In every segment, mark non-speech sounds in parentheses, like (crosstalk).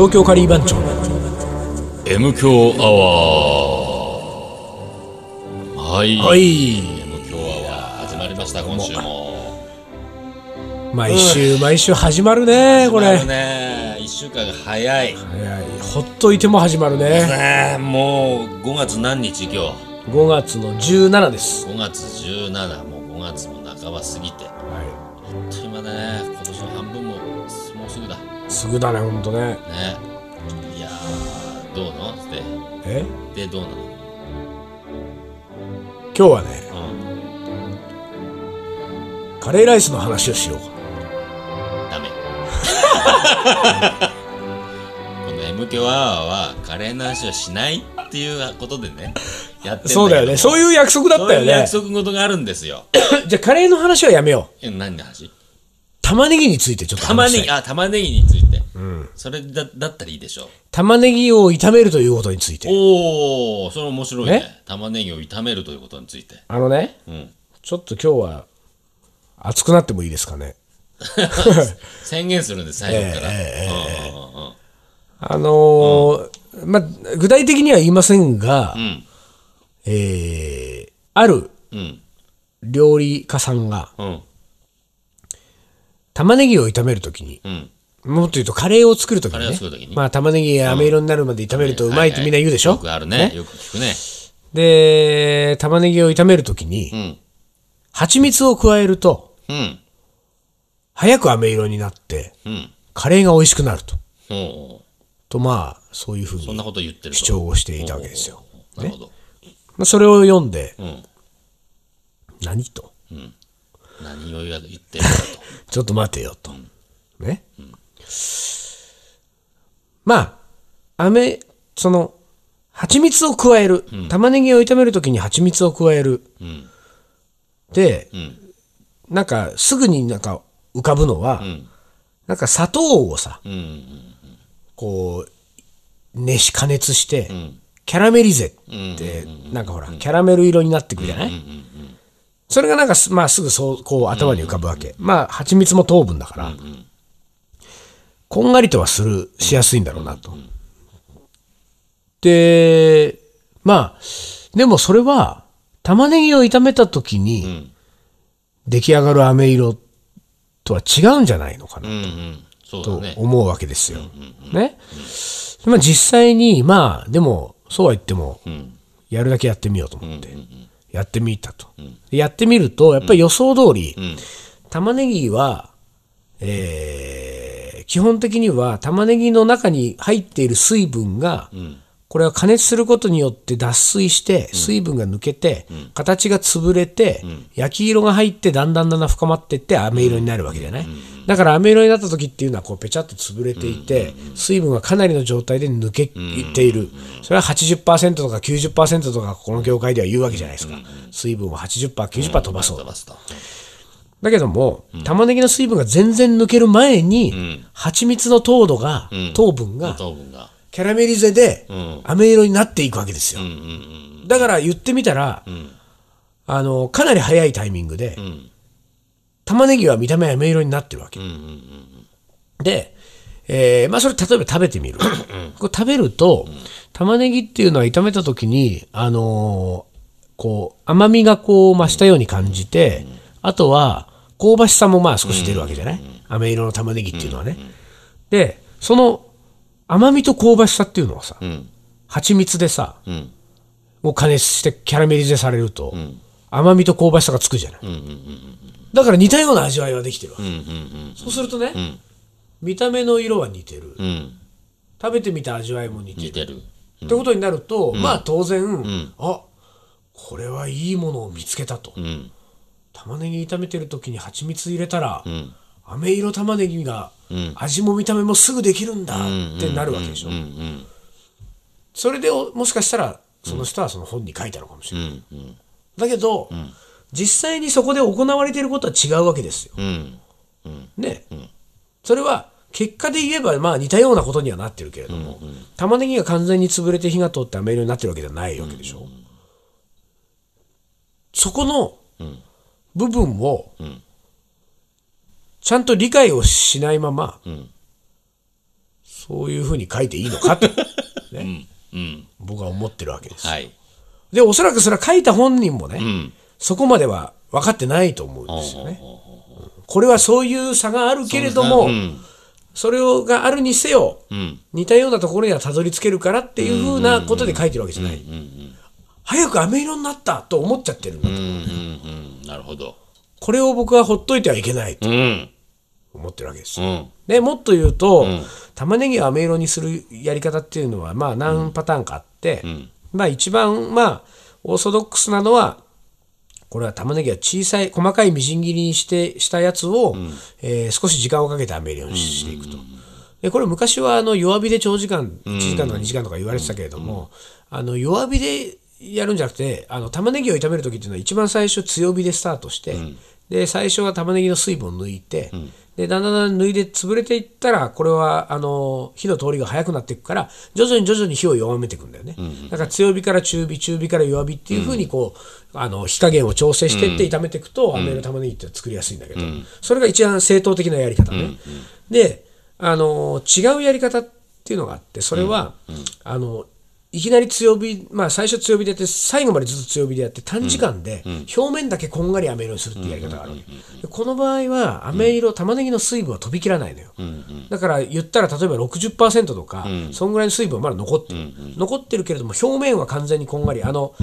東京カリー番長。M 強アワー。はい、はい、M 強アワー始まりました今週も。毎週毎週始まるねこれ。始まるね。1週間が早い。早い。ほっといても始まるね。ねえもう5月何日今日？5月の17です、5月17もう5月も半ば過ぎてすぐだねほんとね。いやーどうの？でえ？でどうなの？今日はねうん。カレーライスの話をしよう。かダメ。(laughs) この M 強アワーはカレーの話をしないっていうことでねやってそうだよね。そういう約束だったよそういう約ね束事があるんですよ。(coughs) じゃあカレーの話はやめよう。え何の話？玉ねぎについてちょっと玉話したい。ねぎあ玉ねぎについて、それだだったらいいでしょ。玉ねぎを炒めるということについて。おおそれ面白いね。ね？玉ねぎを炒めるということについて。あのねうん。ちょっと今日は熱くなってもいいですかね？(laughs) 宣言するんです最初から、うんうんうんあのーまあ具体的には言いませんが、うん。えーあるうん。料理家さんがうん玉ねぎを炒めるときに、うん。もっと言うとカレーを作るときにカレーをね作る時に。まあ玉ねぎが飴色になるまで炒めるとうまいってみんな言うでしょ、よくあるね。よく聞くね。で玉ねぎを炒めるときにうん。蜂蜜を加えるとうん。早く飴色になってうん。カレーが美味しくなると。ほうとまあそういうふうにそんなこと言ってると。主張をしていたわけですよ、なるほど、まあ、それを読んでうん。何と？何を言ってるんだちょっと待てよと。ね？まあ、飴、その、蜂蜜を加える。玉ねぎを炒めるときに蜂蜜を加える。で、ん。なんか、すぐになんか浮かぶのは、ん。なんか砂糖をさ、こう、熱し加熱して、ん。キャラメリゼって、なんかほら、キャラメル色になってくるじゃない、それがなんかす、まあすぐそう、こう頭に浮かぶわけ。まあ、蜂蜜も糖分だから、こんがりとはする、しやすいんだろうなと。で、まあ、でもそれは、玉ねぎを炒めた時に、出来上がる飴色とは違うんじゃないのかな。とね。思うわけですよ。ね。まあ実際に、まあ、でも、そうは言っても、ん。やるだけやってみようと思って、やってみたと。でやってみると、やっぱり予想通り、ん。玉ねぎは、えー基本的には玉ねぎの中に入っている水分が、これは加熱することによって脱水して、水分が抜けて、形が潰れて、焼き色が入って、だんだんだんだん深まっていって、飴色になるわけじゃない。だから飴色になった時っていうのは、こう、ぺちゃっと潰れていて、水分がかなりの状態で抜けている。それは80%とか90%とか、この業界では言うわけじゃないですか。水分を80%、90%飛ばそうだけども、玉ねぎの水分が全然抜ける前に、蜂蜜の糖度が、糖分がキャラメリゼでん、飴色になっていくわけですよ。だから言ってみたら、あの、かなり早いタイミングで、ん。玉ねぎは見た目飴色になってるわけ。で、えーまあそれ例えば食べてみる。これ食べると、玉ねぎっていうのは炒めた時に、あのーこう、甘みがこう増したように感じて、あとは、香ばしさもまあ少し出るわけじゃない？飴色の玉ねぎっていうのはね。で、その甘みと香ばしさっていうのはさ、ん。蜂蜜でさ、ん。もう加熱してキャラメリゼされると、甘みと香ばしさがつくじゃない？だから似たような味わいはできてるわそうするとね、見た目の色は似てる。うん。うん食べてみた味わいも似てる。ってことになると、まあ当然、あこれはいいものを見つけたと。うん。玉ねぎ炒めてる時に蜂蜜入れたら、ん。飴色玉ねぎが、味も見た目もすぐできるんだってなるわけでしょ。うんうんそれでおもしかしたらその人はその本に書いたのかもしれない。うんうん。だけど、実際にそこで行われていることは違うわけですよ。うん。ね、それは結果で言えばまあ似たようなことにはなってるけれども、玉ねぎが完全に潰れて火が通って飴色になってるわけじゃないわけでしょ。そこの部分をちゃんと理解をしないまま、そういうふうに書いていいのかと、(laughs) うん。うん。僕は思ってるわけです。はい。で、おそらくそれは書いた本人もね、うん。そこまでは分かってないと思うんですよね。これはそういう差があるけれども、うん。それをがあるにせよ、うん。似たようなところにはたどり着けるからっていうふうなことで書いてるわけじゃない。早く飴色になったと思っちゃってるんだとうん。うん。うん。なるほど。これを僕はほっといてはいけないとうん。思ってるわけです。でもっと言うと、玉ねぎを飴色にするやり方っていうのはまあ何パターンかあって、まあ一番まあオーソドックスなのはこれは玉ねぎは小さい細かいみじん切りにしてしたやつを、えー少し時間をかけて飴色にしていくと。でこれ昔はあの弱火で長時間1時間とか2時間とか言われてたけれども、あの弱火でやるんじゃなくてあの玉ねぎを炒める時っていうのは一番最初強火でスタートして、で最初は玉ねぎの水分を抜いて、でだんだんだんだん抜いて潰れていったらこれはあの火の通りが早くなっていくから徐々に徐々に火を弱めていくんだよね、だから強火から中火中火から弱火っていうふうにこう、あの火加減を調整していって炒めていくと、飴の玉ねぎって作りやすいんだけど、それが一番正当的なやり方ね、であの違うやり方っていうのがあってそれは、あのいきなり強火、まあ、最初強火でやって最後までずっと強火でやって短時間で表面だけこんがり飴色にするっていうやり方があるわけ。でこの場合は飴色、玉ねぎの水分は飛び切らないのよ、だから言ったら例えば60%とか、そんぐらいの水分はまだ残ってる、残ってるけれども表面は完全にこんがりあの、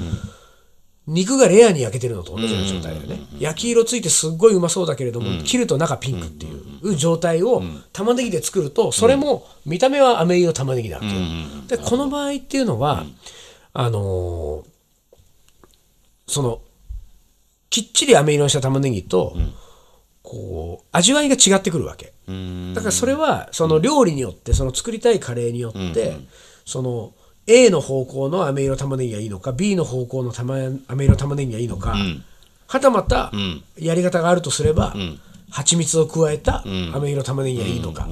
肉がレアに焼けてるのと同じような状態だよね、焼き色ついてすっごいうまそうだけれども、切ると中ピンクっていう状態を玉ねぎで作るとそれも見た目は飴色玉ねぎなわけよ、でこの場合っていうのは、あのーそのきっちり飴色にした玉ねぎと、こう味わいが違ってくるわけ。うん。だからそれはその料理によってその作りたいカレーによって、その A の方向の飴色玉ねぎがいいのか B の方向の玉飴色玉ねぎがいいのか、はたまたん。やり方があるとすれば、蜂蜜を加えた飴色玉ねぎがいいのか、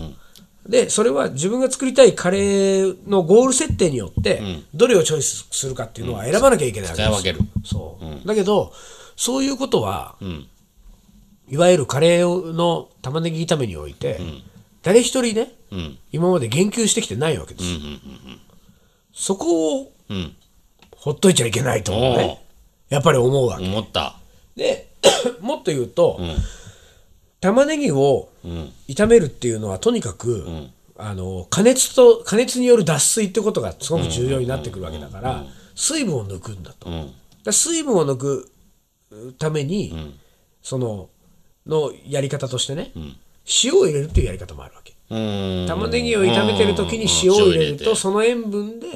でそれは自分が作りたいカレーのゴール設定によって、どれをチョイスするかっていうのは選ばなきゃいけないわけです。そう。だけどそういうことは、いわゆるカレーの玉ねぎ炒めにおいて、誰一人ね、うん。今まで言及してきてないわけです、そこをうん。ほっといちゃいけないと思うね。やっぱり思うわけ。思った。で (coughs) もっと言うと、玉ねぎを炒めるっていうのはとにかく、あの加熱と加熱による脱水ってことがすごく重要になってくるわけだから、水分を抜くんだと、だ水分を抜くために、そののやり方としてね、塩を入れるっていうやり方もあるわけ。うん。玉ねぎを炒めてる時に塩を入れるとうん。その塩分で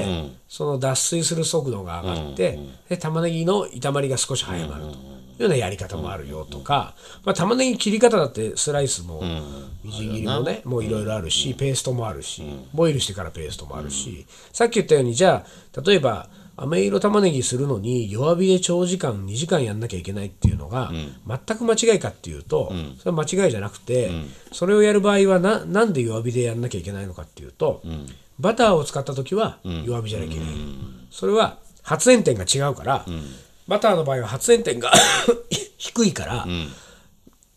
その脱水する速度が上がってで玉ねぎの炒まりが少し早まるというようなやり方もあるよとかまあ玉ねぎ切り方だってスライスもみじん切りもねもういろいろあるしペーストもあるしボイルしてからペーストもあるしさっき言ったようにじゃあ例えば飴色玉ねぎするのに弱火で長時間2時間やんなきゃいけないっていうのが全く間違いかっていうとそれは間違いじゃなくてそれをやる場合はななんで弱火でやんなきゃいけないのかっていうとバターを使った時は弱火じゃなきゃいけない。それは発煙点が違うからバターの場合は発煙点が (coughs) 低いから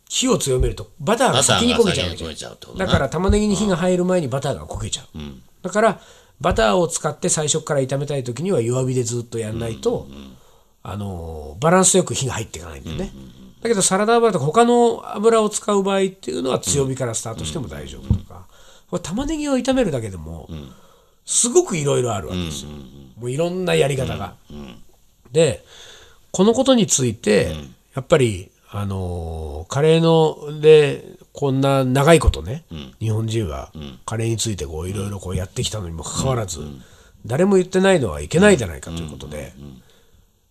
火を強めるとバターが先に焦げちゃうだから玉ねぎに火が入る前にバターが焦げちゃう、だからバターを使って最初から炒めたい時には弱火でずっとやんないと、あのーバランスよく火が入っていかないんだよね、だけどサラダ油とか他の油を使う場合っていうのは強火からスタートしても大丈夫とか、これ玉ねぎを炒めるだけでもすごくいろいろあるわけですよ、もういろんなやり方が、でこのことについて、やっぱりあのーカレーのでこんな長いことね、日本人はカレーについてこういろいろこうやってきたのにもかかわらず、誰も言ってないのはいけないじゃないかということで、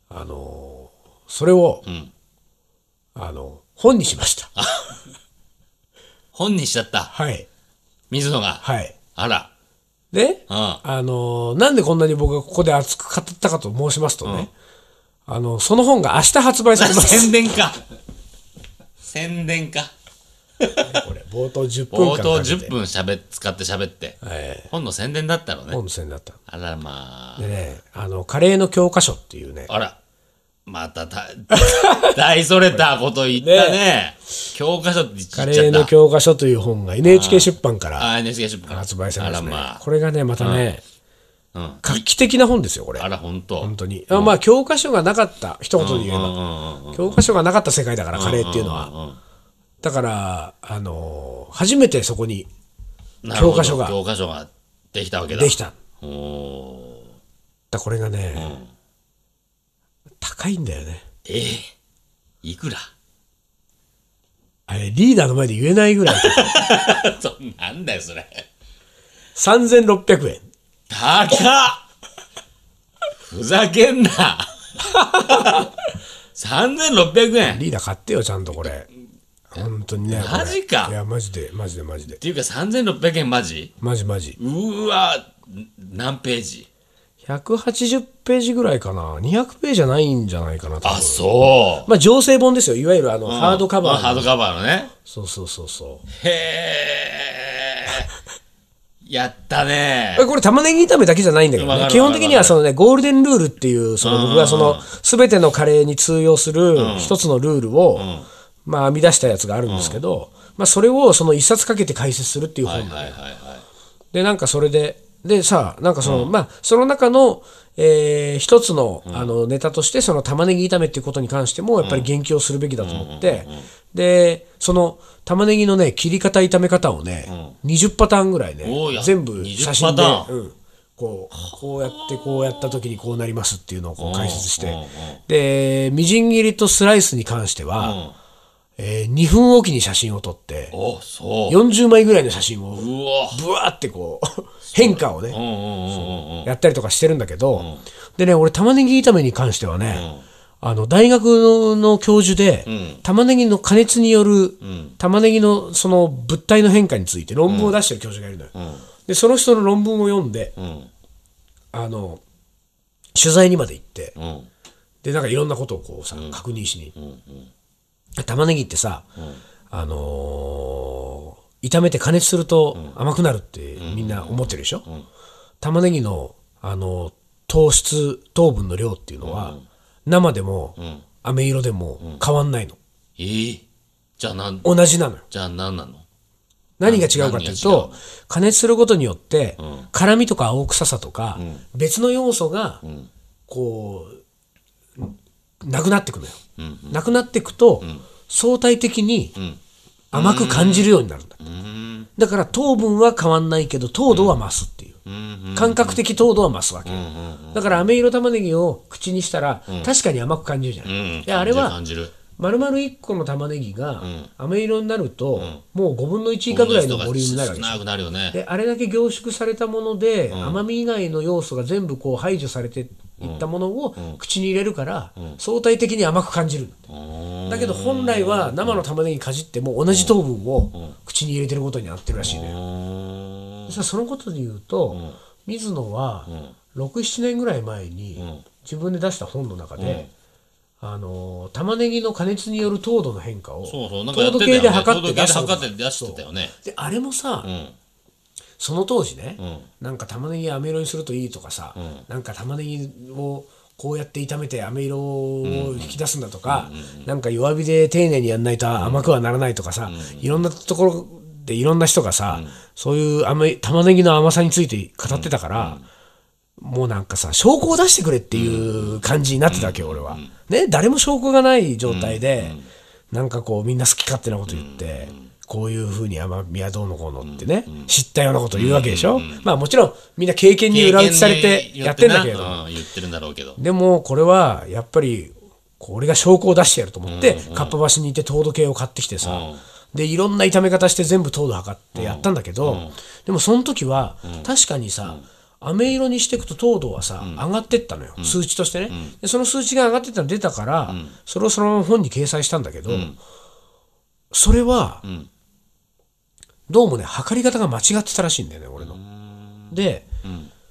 あのーそれを、あの本にしました。(laughs) 本にしちゃった。はい水野が。はいあら。で、うん。あのーなんでこんなに僕がここで熱く語ったかと申しますとね、あのその本が明日発売されます。(laughs) 宣伝か。宣伝か。これ冒頭10分間冒頭かけて10分しゃべ使って喋って。え本の宣伝だったのね。本の宣だった。あらまあ。でね、あのカレーの教科書っていうね、あら。またた、(laughs) 大それたこと言ったね。教科書って言っちゃカ。レーの教科書という本が NHK 出版からあ、NHK 出版発売されますね。あらまこれがね、またね、あ。うん。画期的な本ですよ、これ。あら、ほんと。本当に。あまあ、教科書がなかった、一言で言えば。うんうんうん。教科書がなかった世界だから、カレーっていうのは。うんだから、あのー初めてそこに教科書が教科書ができたわけだ。できた。おーだこれがね、高いんだよね。えーいくら？あれ、リーダーの前で言えないぐらい。(laughs) そなんだよ、それ。3600円。高っふざけんな (laughs) !3600 円っリーダー買ってよ、ちゃんとこれ。本当にね。マジかいや、マジで、マジで、マジで。ていうか3600円マジ？マジマジ。うーわ、何ページ？180ページぐらいかな。200ページじゃないんじゃないかな、あ、そう。まあ、情勢本ですよ。いわゆるあの、ハードカバーの。ハードカバーのね。そうそうそうそう。へえ。(laughs) やったね。これ玉ねぎ炒めだけじゃないんだけどね基本的にはそのねゴールデンルールっていうその僕がその全てのカレーに通用する一つのルールをまあ編み出したやつがあるんですけどまあそれをその一冊かけて解説するっていう本はいはいはいはい。でなんかそれででさなんかそのまあその中のえー一つのあのネタとしてその玉ねぎ炒めっていうことに関してもやっぱり言及をするべきだと思ってでその玉ねぎのね切り方炒め方をね20パターンぐらいねおーや全部20写真でパターン。うん。こうこうやってこうやった時にこうなりますっていうのをこう解説して。でみじん切りとスライスに関してはえー2分おきに写真を撮ってお、そう。40枚ぐらいの写真をうわ。ってこう (laughs) 変化をねうんうんうんうんうん。やったりとかしてるんだけど、でね、俺、玉ねぎ炒めに関してはね、あの、大学の教授で、玉ねぎの加熱による、玉ねぎのその物体の変化について論文を出してる教授がいるのよ。で、その人の論文を読んで、うん。あの、取材にまで行って、うん。で、なんかいろんなことをこうさ、確認しに。玉ねぎってさ、あのー炒めて加熱すると甘くなるってみんな思ってるでしょ、玉ねぎの、あの糖質糖分の量っていうのは、生でも、飴色でも変わんないの。えー？じゃあなん、同じなのよ。じゃあ何なの？何が違うかっていうと加熱することによって、辛みとか青臭さとか、別の要素が、こうなくなってくのよ、なくなっていくと、相対的に甘く感じるようになるんだ。だから糖分は変わんないけど糖度は増すっていう、感覚的糖度は増すわけ。よ、だから飴色玉ねぎを口にしたら、確かに甘く感じるじゃない、うん。であれは。丸々1個の玉ねぎが飴色になると、もう5分の1以下ぐらいのボリュームになるわけですよ少なくなるよね。であれだけ凝縮されたもので、甘み以外の要素が全部こう排除されていったものを口に入れるから、相対的に甘く感じるんだってだけど本来は生の玉ねぎかじっても同じ糖分を口に入れてることになってるらしいのよ。うん。でさそのことで言うと、水野は67年ぐらい前に自分で出した本の中で、あの玉ねぎの加熱による糖度の変化を糖度。計で測って出したよね。であれもさ、うん。その当時ね、んなんか玉ねぎ飴色にするといいとかさ、なんか玉ねぎをこうやって炒めて飴色を引き出すんだとか、なんか弱火で丁寧にやんないと甘くはならないとかさ、いろんなところでいろんな人がさ、そういう飴玉ねぎの甘さについて語ってたから、もうなんかさ証拠を出してくれっていう感じになってたわけよ、俺は。ね誰も証拠がない状態で、なんかこうみんな好き勝手なこと言って、こういうふうに甘みはどうのこうのってね、知ったようなことを言うわけでしょ、まあもちろんみんな経験に裏打ちされてやってんだけれど言ってるんだろうけど。でもこれはやっぱりこれが証拠を出してやると思って、かっぱ橋に行って糖度計を買ってきてさ、でいろんな炒め方して全部糖度測ってやったんだけど、でもその時は確かにさ、飴色にしていくと糖度はさ、上がってったのよ、数値としてね、でその数値が上がってったの出たから、それをそのまま本に掲載したんだけど、それは、どうもね測り方が間違ってたらしいんだよね俺の。で、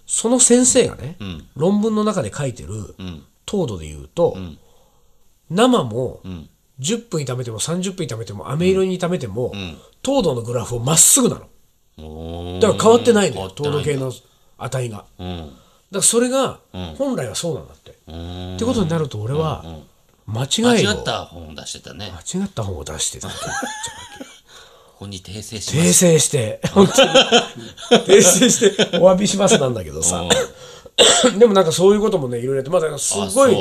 その先生がね、論文の中で書いてる糖度で言うと、生も10分炒めても30分炒めても飴色に炒めても、糖度のグラフをまっすぐなの。だから変わってないのよ。糖度計の値が。うん。らそれが本来はそうなんだって、ってことになると俺は間間違いを違った本出してたね。間違った本を出してたって。(laughs) ここに訂正し訂正して。本当に。訂正してお詫びしますなんだけどさ。(coughs) でもなんかそういうこともねいろいろやってまだすあごい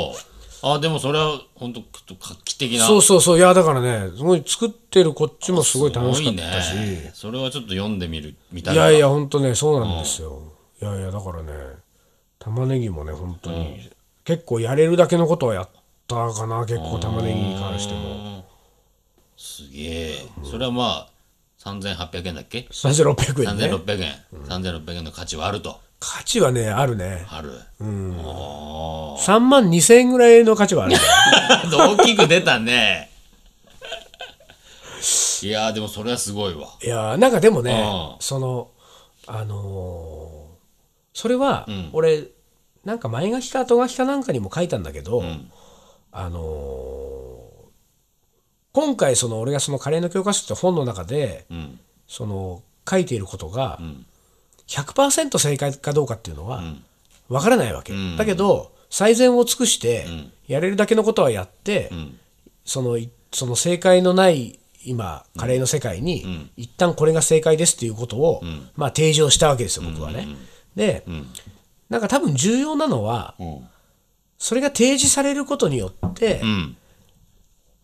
あでもそれは本当画期的な。そうそうそう。いやだからねすごい作ってるこっちもすごい楽しかったし、ね。それはちょっと読んでみるみたいいなやいや本当ねそうなんですよ、いやいやだからね玉ねぎもね本当に、結構やれるだけのことはやったかな結構玉ねぎに関しても。すげえ。それはまあ3800円だっけ？3600円ね。3600円、3600円の価値はあると。価値はねあるね。ある、あ3万2000円ぐらいの価値はあるんだよあ大きく出たね。いやーでもそれはすごいわ。いやーなんかでもねうん。そのあのーそれは、俺なんか前書きか後書きかなんかにも書いたんだけど、あのー今回その俺がそのカレーの教科書って本の中で、ん。その書いていることが、100%正解かどうかっていうのはわからないわけ、だけど最善を尽くして、やれるだけのことはやって、そのいその正解のない今カレーの世界に、一旦これが正解ですっていうことを、まあ提示をしたわけですよ僕はね。で、なんか多分重要なのは、ん。それが提示されることによって、うん。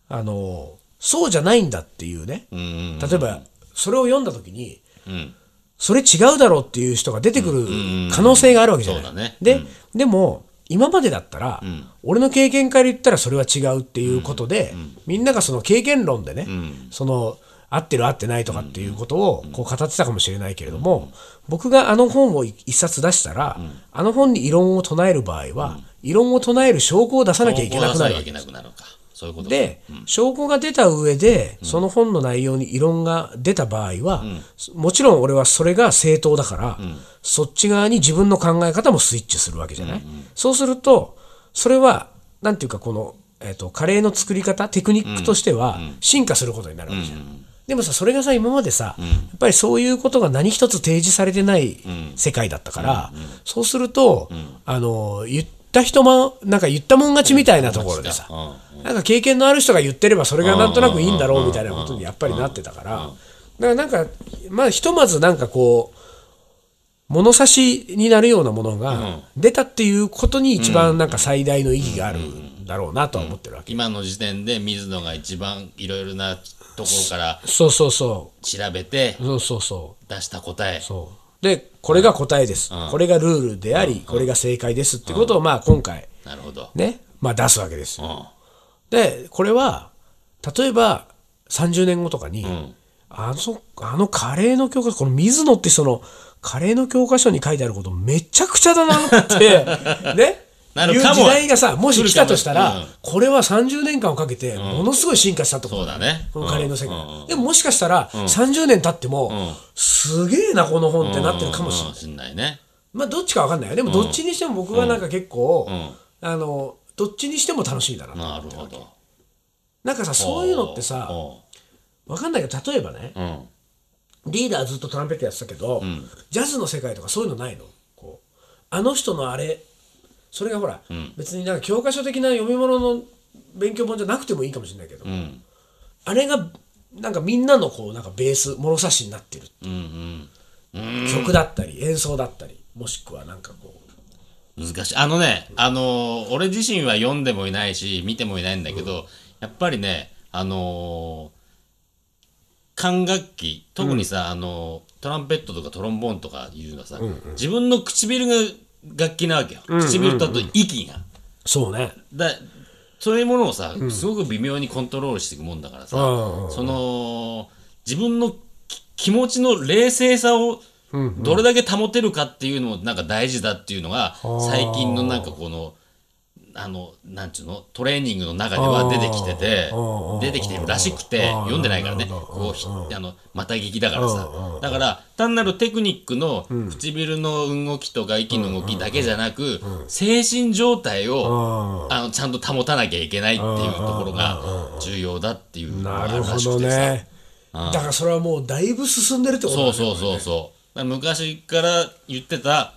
あのそうじゃないんだっていうね、うん例えばそれを読んだ時にうん。それ違うだろうっていう人が出てくる可能性があるわけじゃない。そうだね。で、でも今までだったら、俺の経験から言ったらそれは違うっていうことで、みんながその経験論でね、その合ってる合ってないとかっていうことをこう語ってたかもしれないけれども、僕があの本を一冊出したら、あの本に異論を唱える場合は、異論を唱える証拠を出さなきゃいけなくなるわけいけなくなるのかそういうことか。で、証拠が出た上で、その本の内容に異論が出た場合は、もちろん俺はそれが正当だから、そっち側に自分の考え方もスイッチするわけじゃない、そうするとそれはなんていうかこの、えー、とカレーの作り方テクニックとしては進化することになるわけじゃん。でもさそれがさ今までさ、やっぱりそういうことが何一つ提示されてない世界だったから、そうすると、あの言った人もなんか言ったもん勝ちみたいなところでさ、うん。なんか経験のある人が言ってればそれがなんとなくいいんだろうみたいなことにやっぱりなってたから、だからなんか、まあひとまずなんかこう、物差しになるようなものが出たっていうことに一番なんか最大の意義があるんだろうなとは思ってるわけ。今の時点で水野が一番いろいろなところからそうそうそ調べてう。そうそうそう。出した答えそう。で、これが答えです。これがルールであり、これが正解ですってことをまあ今回なるほどね、まあ出すわけですよ。うんでこれは例えば30年後とかに、あのあのカレーの教科書この水野ってそのカレーの教科書に書いてあることめちゃくちゃだなって (laughs) ねいう時代がさもし来たとしたら、これは30年間をかけてものすごい進化したってこと。そうだね。このカレーの世界、でももしかしたら30年経っても、すげえなこの本ってなってるかもしれない、ねまあどっちかわかん。ないよでもどっちにしても僕はなん。か結構、あのどっちにしても楽しみだななるほどなん。かさそういうのってさうわかん。ないけど例えばねリーダーずっとトランペットやってたけど、ジャズの世界とかそういうのないのこうあの人のあれそれがほら、別になんか教科書的な読み物の勉強本じゃなくてもいいかもしれないけど、うん。あれがなんかみんなのこうなんかベース物差しになってる、うんうん。曲だったり演奏だったりもしくはなんかこう。難しい。あのねあのー俺自身は読んでもいないし見てもいないんだけど、やっぱりねあのー管楽器特にさ、あのートランペットとかトロンボーンとかいうのはさ、自分の唇が楽器なわけよ、唇とあと息が。そうね。だそういうものをさ、すごく微妙にコントロールしていくもんだからさ、うんその自分のき気持ちの冷静さをどれだけ保てるかっていうのもなんか大事だっていうのが最近のなんかこのあのなんちゅうのトレーニングの中では出てきててうん出てきてるらしくてうん読んでないからね。こうひあのまた聞きだからさ。だから単なるテクニックの唇の動きとか息の動きだけじゃなく精神状態をああのちゃんと保たなきゃいけないっていうところが重要だっていうのがあるらしくてさ。だからそれはもうだいぶ進んでるってことだねそうそうそうそう。昔から言ってた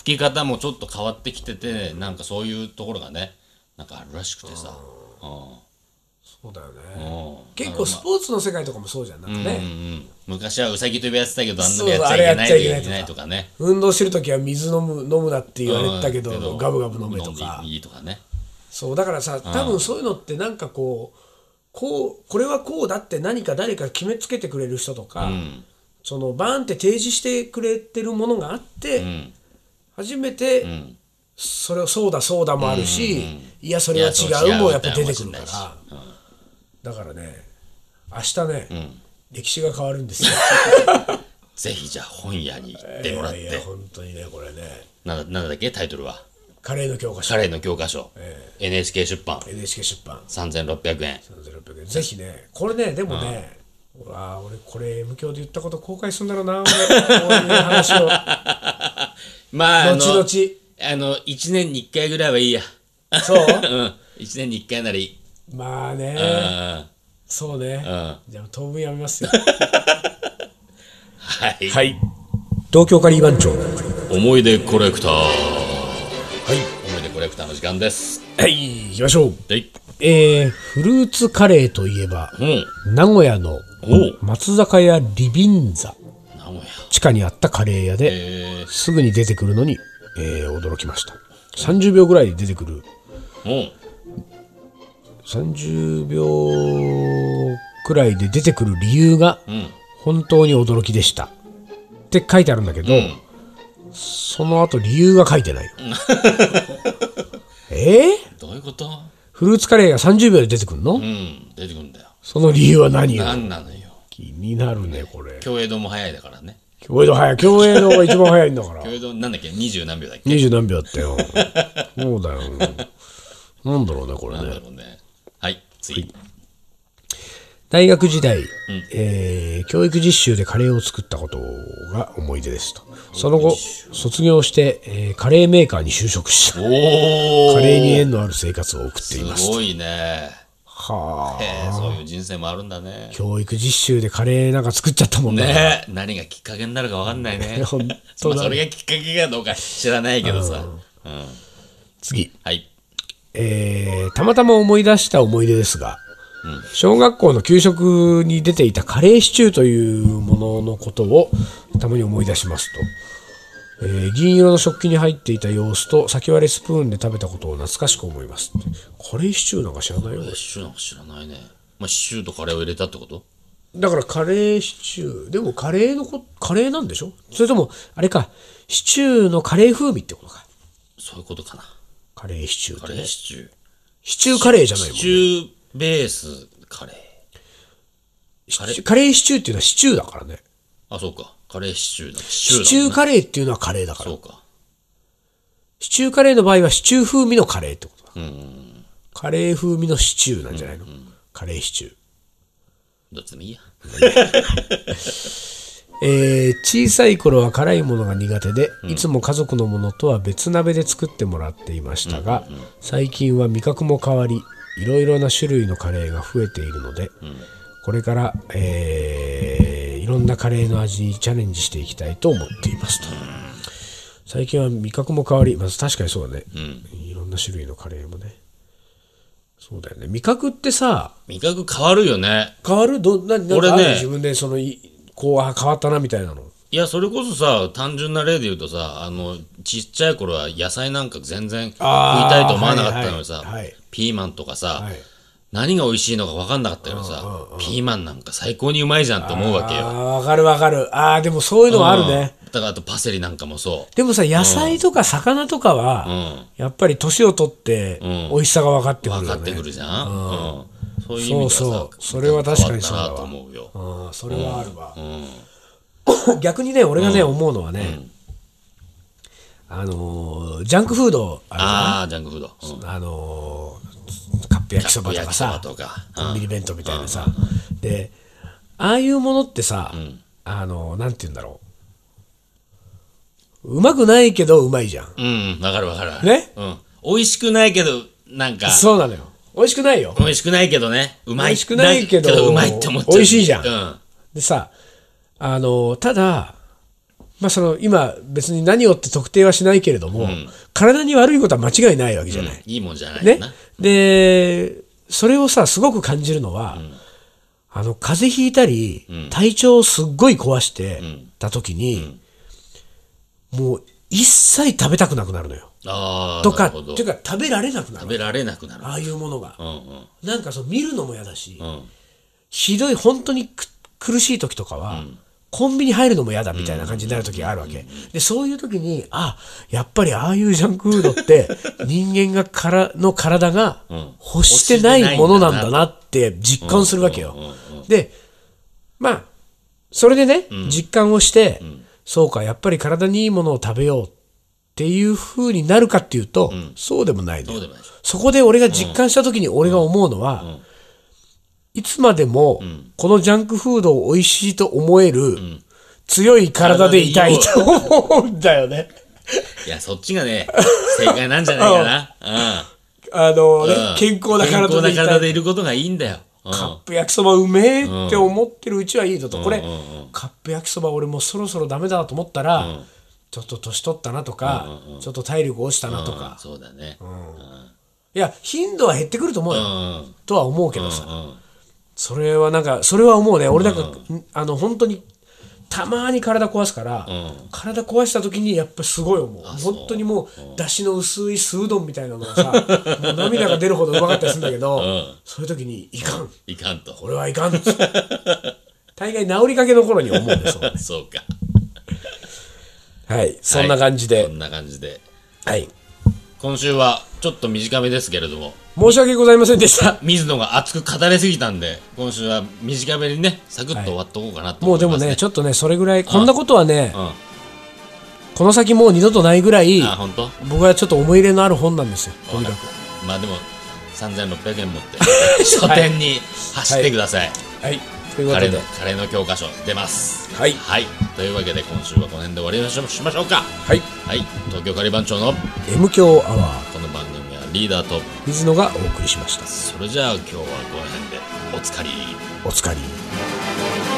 吹き方もちょっと変わってきててなんかそういうところがねなんかあるらしくてさ。そうだようんね。うん。結構スポーツの世界とかもそうじゃんなんかうんうね、ん。昔はうさぎ跳びやってたけどあんなのやっちゃいけないとあれやっちゃいけないとか。いけないとかね。運動してる時は水飲む飲むなって言われてたけど,、うん。ガブガブ飲めとか。飲んでいいとかね。そうだからさ多分そういうのってなんかこうこうこれはこうだって何か誰か決めつけてくれる人とか、うん。そのバーンって提示してくれてるものがあって、うん初めてうん。それをそうだそうだもあるし、いやそれは違うもやっぱ出てくるから、だからね明日ね、ん。歴史が変わるんですよ。(laughs) ぜひじゃあ本屋に行ってもらっいやいてや本当にねこれね。なんだなんだっけタイトルは？カレーの教科書。カレーの教科書。NHK 出版。NHK 出版。3600円。3600円。ぜひねこれねでもね、わあ俺これ M 教で言ったこと後悔するんだろうな俺。こういう話を (laughs) まああの後々。あの1年に1回ぐらいはいいや。そう？(laughs) うん。1年に1回ならいい。まあね。うん。そうね。うん。じゃあ当分やめますよ。(laughs) はい、はい。東京カリー番長。は思い出コレクター。い。思い出コレクターの時間です。はい。行きましょう。はい。えー、フルーツカレーといえばうん。名古屋のおう。松坂屋リビンザ地下にあったカレー屋でえすぐに出てくるのに、えー驚きました。30秒ぐらいで出てくる。ー、う。ん30秒くらいで出てくる理由がうん。本当に驚きでした。って書いてあるんだけど、ん。その後理由が書いてない。よ (laughs) えー、どういうこと？フルーツカレーが30秒で出てくるの、うん。出てくるんだよ。その理由は何よ？何なのよ。気になるねこれ。共栄堂も早いだからね共栄堂早い共栄堂が一番早いんだから。共栄堂なんだっけ？二十何秒だっけ？二十何秒だったよ。そ (laughs) うだよなんだろうねこれなんだねろうね。はい次。大学時代、えー教育実習でカレーを作ったことが思い出ですと。その後卒業して、えーカレーメーカーに就職しおおカレーに縁のある生活を送っていますすごいねはあ。へえそういう人生もあるんだね。教育実習でカレーなんか作っちゃったもんねねえ何がきっかけになるか分かんないね。本 (laughs) ま当それがきっかけかどうか知らないけどさ。うん。次、はい。えーたまたま思い出した思い出ですが、小学校の給食に出ていたカレーシチューというもののことをたまに思い出しますと、えー銀色の食器に入っていた様子と先割れスプーンで食べたことを懐かしく思います。カレーシチューなんか知らないよ。俺シチューなんか知らないね。まあシチューとカレーを入れたってこと？だからカレーシチュー。でもカレーのこカレーなんでしょ？それともあれか。シチューのカレー風味ってことか。そういうことかな。カレーシチューっカレーシチュー。シチューカレーじゃないもんシチューベースカレーカレーシチューっていうのはシチューだからね。あそうかカレーシチューだ。シチューだシチューカレーっていうのはカレーだから。そうか。シチューカレーの場合はシチュー風味のカレーってことだ。うん。カレー風味のシチューなんじゃないの、カレーシチュー。どっちでもいいや。(laughs) えー小さい頃は辛いものが苦手で、いつも家族のものとは別鍋で作ってもらっていましたが、最近は味覚も変わりいろいろな種類のカレーが増えているので、これから、えーいろんなカレーの味にチャレンジしていきたいと思っていますと、最近は味覚も変わりまず確かにそうだね、いろんな種類のカレーもね。そうだよね。味覚ってさ味覚変わるよね。変わる？どなな俺ね。自分でそのいこうあ変わったなみたいなの？いやそれこそさ単純な例で言うとさあのちっちゃい頃は野菜なんか全然食いたいと思わなかったのにさ、はいはいはい。ピーマンとかさ、はい何が美味しいのか分かんなかったけどさ、ピーマンなんか最高にうまいじゃんって思うわけよ。わかるわかるあーでもそういうのはあるね、うんだからあとパセリなんかもそでもさ野菜とか魚とかは、う。うん。やっぱり年を取ってん美味しさが分かってくるよね分かってくるじゃん。うん。そういう意味そうそうそれは確かにそうだと思うよ。うんそれはあるわ、うん。(coughs) 逆にね俺がね、思うのはね、あのージャンクフードあああ、ジャンクフード。うん。あのー焼きそばとかさとか。コンビニ弁当みたいなさ、でああいうものってさ、あのなんて言うんだろううまくないけどうまいじゃんうん、わかるわかる。ね？うん。美味しくないけど、なんか、そうなのよ美味しくないよ美味しくないけどね、うまい。美味しくないけどうまいって思っちゃう。美味しいじゃんうん。でさあのただまあその今別に何をって特定はしないけれども、体に悪いことは間違いないわけじゃない。いいもんじゃないよね？な。。で、それをさ、すごく感じるのは、あの、風邪ひいたり、体調をすっごい壊してた時に、もう一切食べたくなくなるのよ。とか、っていうか食べられなくなる。食べられなくなる。ああいうものが。うんうん。なんかそう見るのも嫌だし、うん。ひどい、本当にく苦しい時とかは、コンビニ入るのも嫌だみたいな感じになる時があるわけ。で、そういう時に、あ、やっぱりああいうジャンクフードって、(laughs) 人間がからの体が欲してないものなんだなって実感するわけよ。で、まあ、それでね、実感をして、そうか、やっぱり体にいいものを食べようっていう風になるかっていうと、そうでもないの。そこで俺が実感した時に俺が思うのは、いつまでもこのジャンクフードを美味しいと思える強い体でいたいと思うんだよね。いや、そっちがね、正解なんじゃないかな。(laughs) あのねうん。健康な体健康ないでたい。体でいることがいいんだよ。うんカップ焼きそばうめえって思ってるうちはいいぞと。これうんうんうん、カップ焼きそば俺もうそろそろダメだなと思ったら、ちょっと年取ったなとか、ちょっと体力落ちたなとうんか。そうだね。いや、頻度は減ってくると思うよ。うんうんとは思うけどさ。うんそれはなんか、それは思うね。俺なんか、あの、本当に、たまに体壊すから、体壊した時にやっぱすごい思う。本当にもう、出汁の薄い酢うどんみたいなのがさ、(laughs) 涙が出るほどうまかったりするんだけど、そういう時に、いかん。いかんと。これはいかん。大概治りかけの頃に思うんですよ。(laughs) そうか。はい。そんな感じで。こんな感じで。はい。今週はちょっと短めですけれども、申し訳ございませんでした。水野が熱く語りすぎたんで、今週は短めにね、サクッと終わっとこうかなと思います、ねもうでもね、ちょっとね、それぐらい、こんなことはね、うん。この先もう二度とないぐらい、あ、本当？僕はちょっと思い入れのある本なんですよ。とにかく。まあでも、3600円持って、(laughs) 書店に走ってください。はい。ということでカレーの、、教科書出ます。はいはい。というわけで今週はこの辺で終わりましょうしましょうか。はい。はい。東京カリバン長の M 強アワー、この番組はリーダーと、水野がお送りしました。それじゃあ今日はこの辺でおつかり。お疲れ。